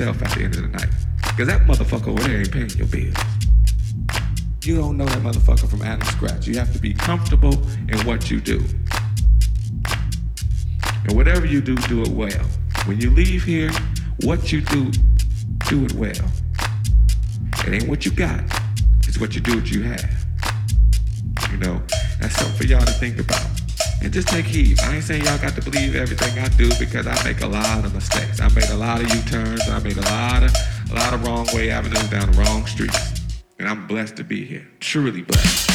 yourself at the end of the night. Cause that motherfucker over there ain't paying your bills. You don't know that motherfucker from Adam Scratch. You have to be comfortable in what you do. And whatever you do, do it well. When you leave here, what you do, do it well. It ain't what you got, it's what you do, what you have. You know, that's something for y'all to think about. And just take heed. I ain't saying y'all got to believe everything I do because I make a lot of mistakes. I made a lot of U-turns. I made a lot of a lot of wrong way avenues down the wrong streets. And I'm blessed to be here. Truly blessed.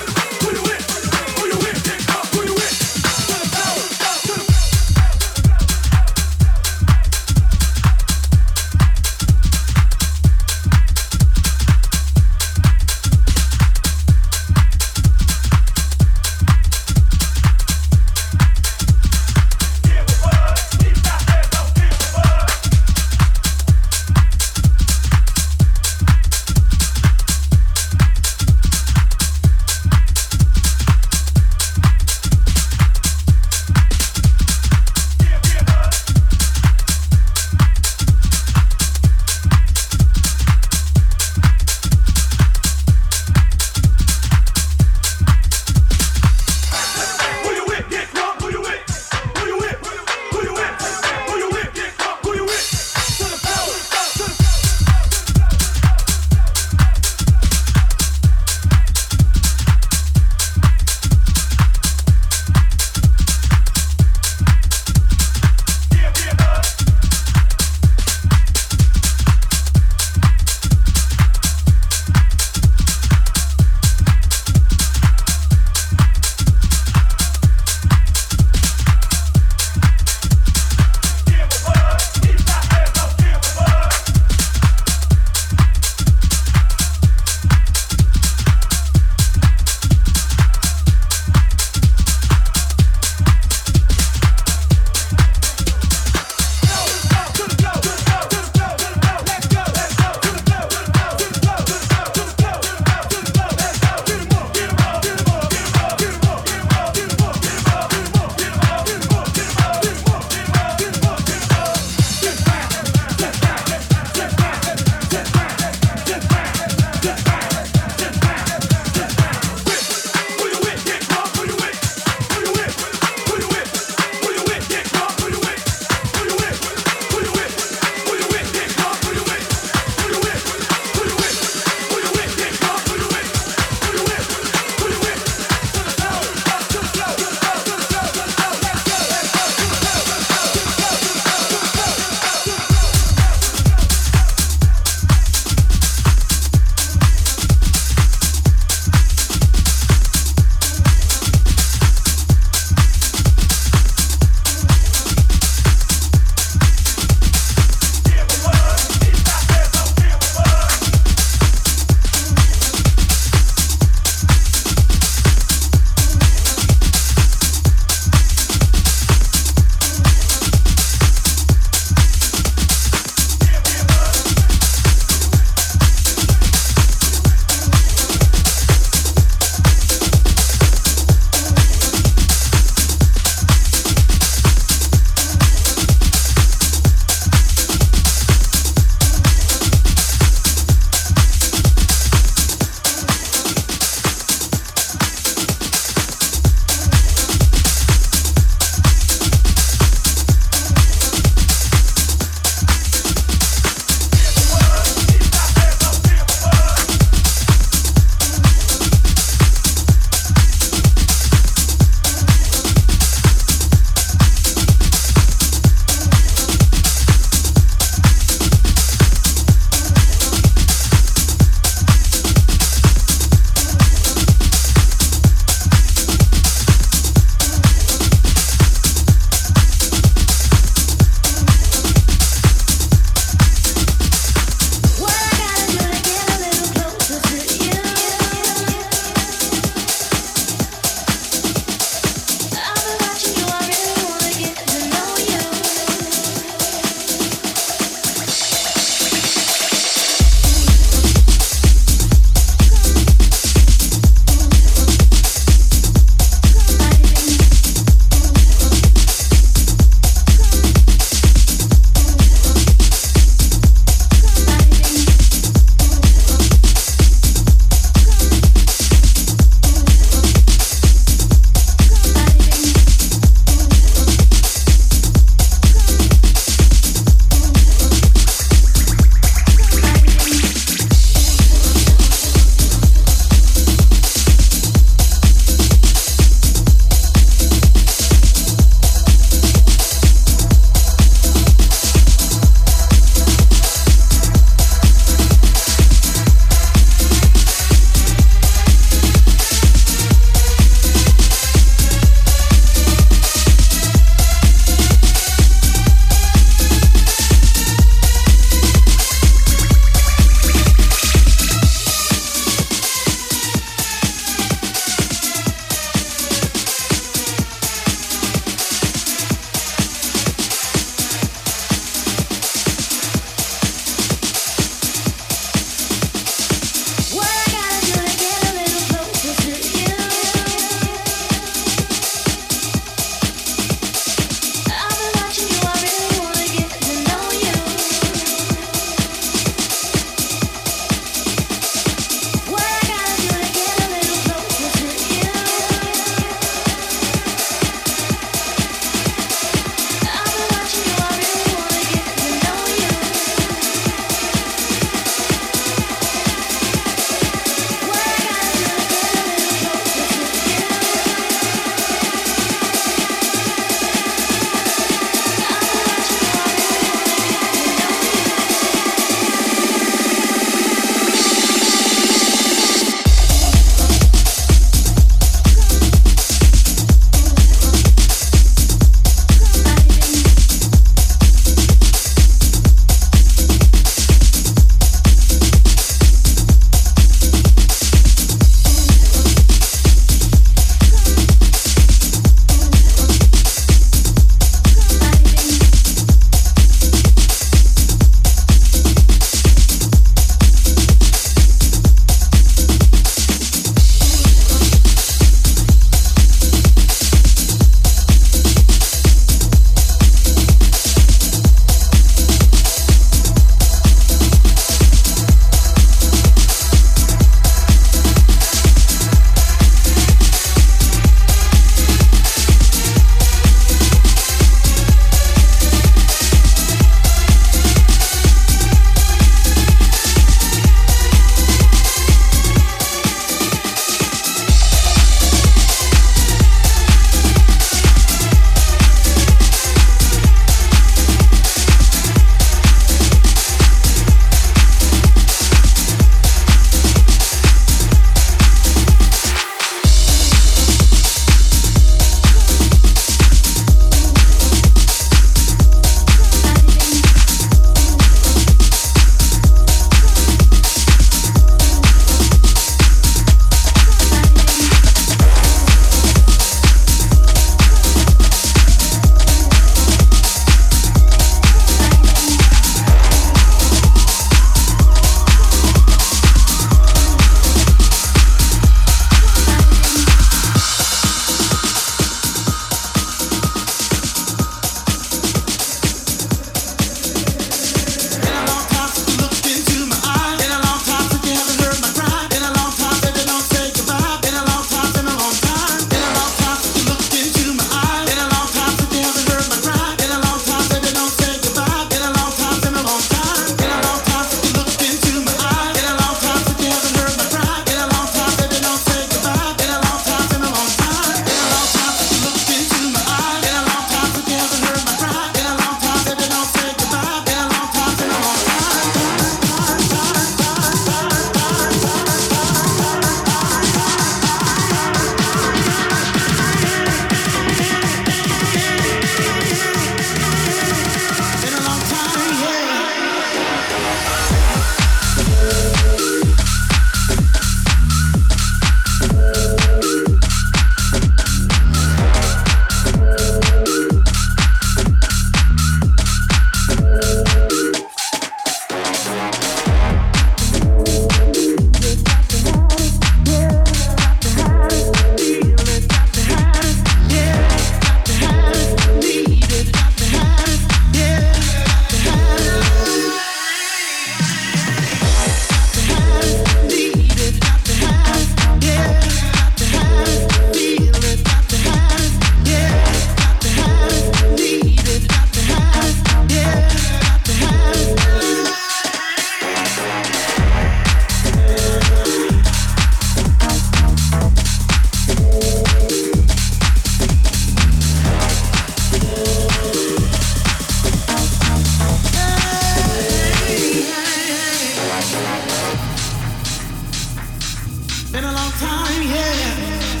Been a long time, yeah.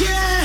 Yeah.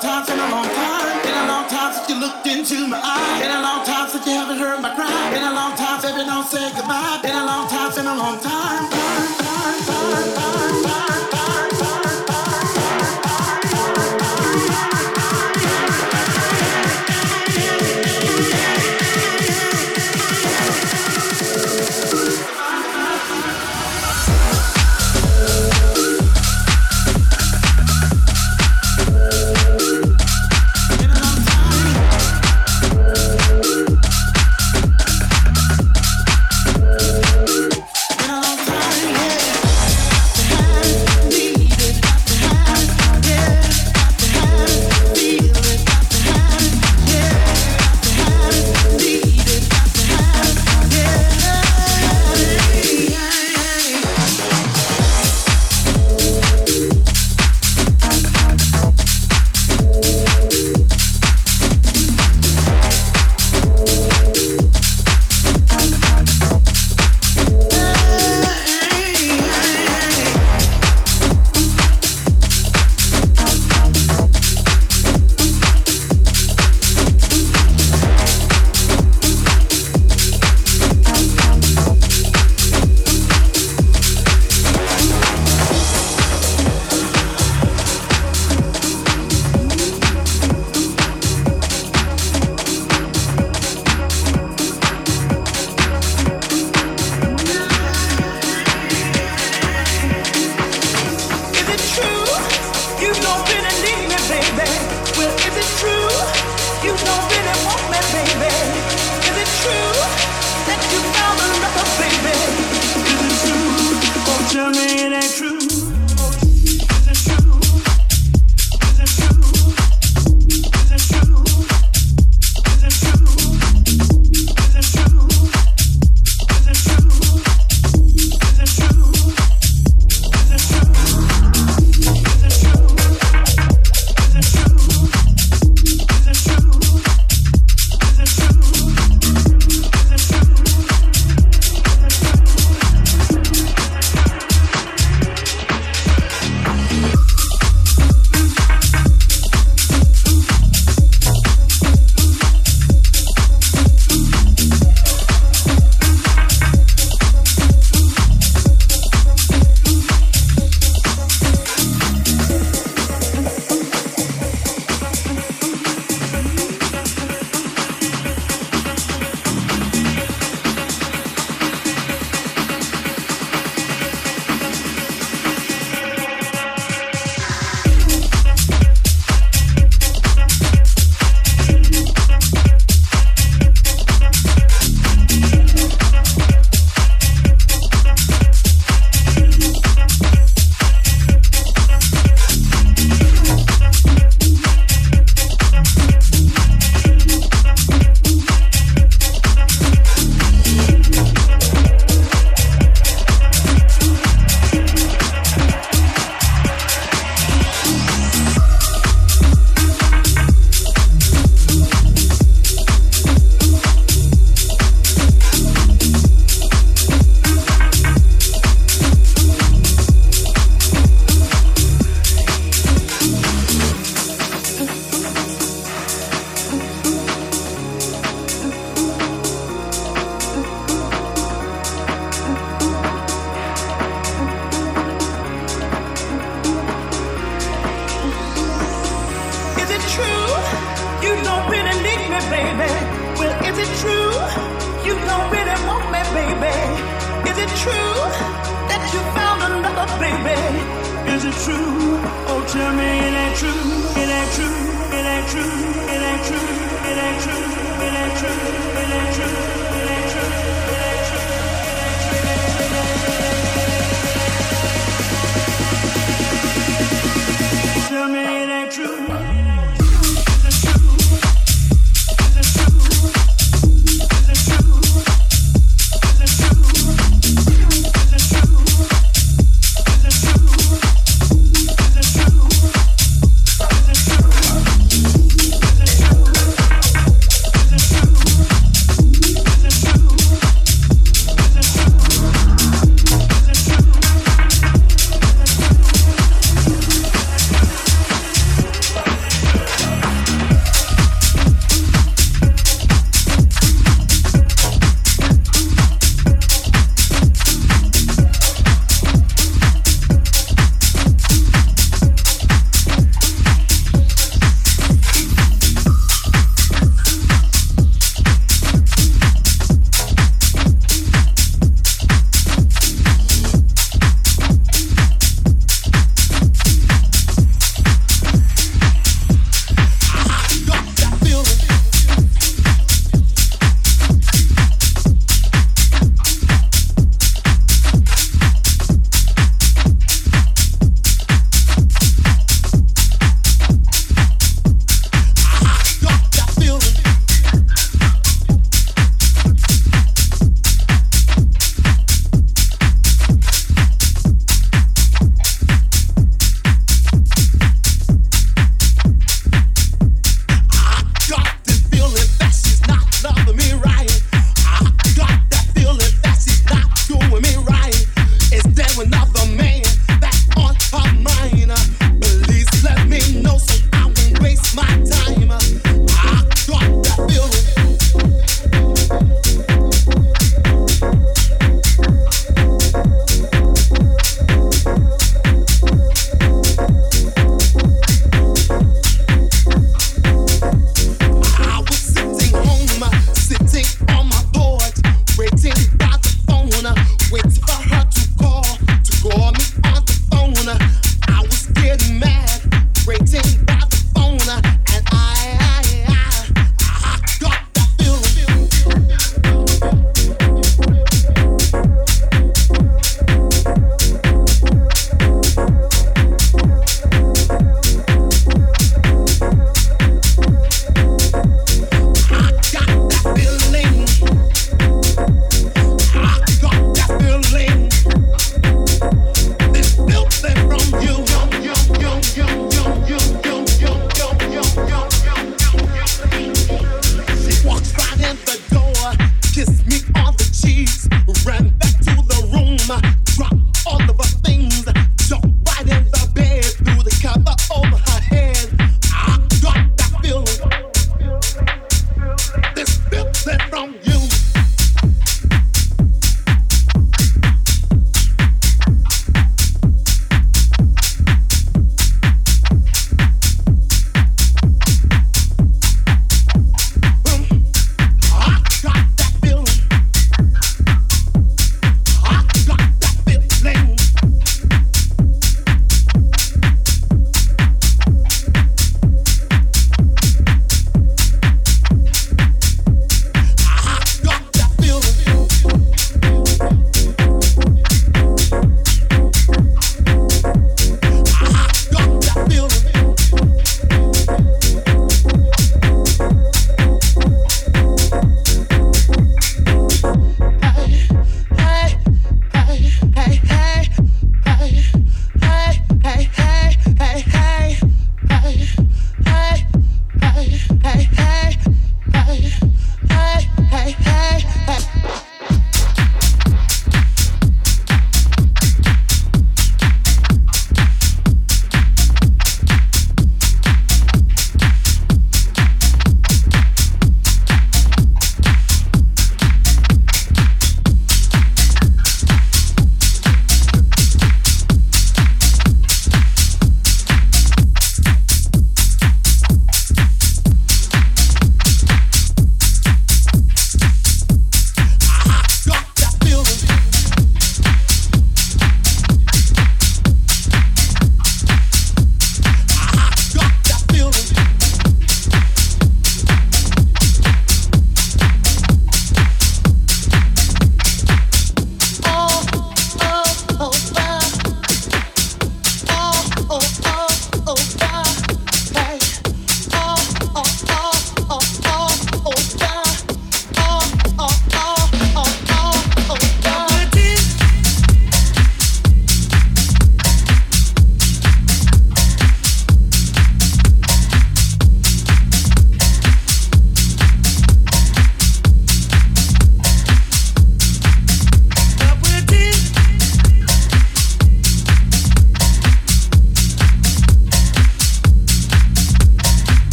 time, been a long time, been a long time since you looked into my eyes. Been a long time since you haven't heard my cry. Been a long time, baby, don't say goodbye. Been a long time, been a long time, time, time, time, time, time. time.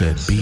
No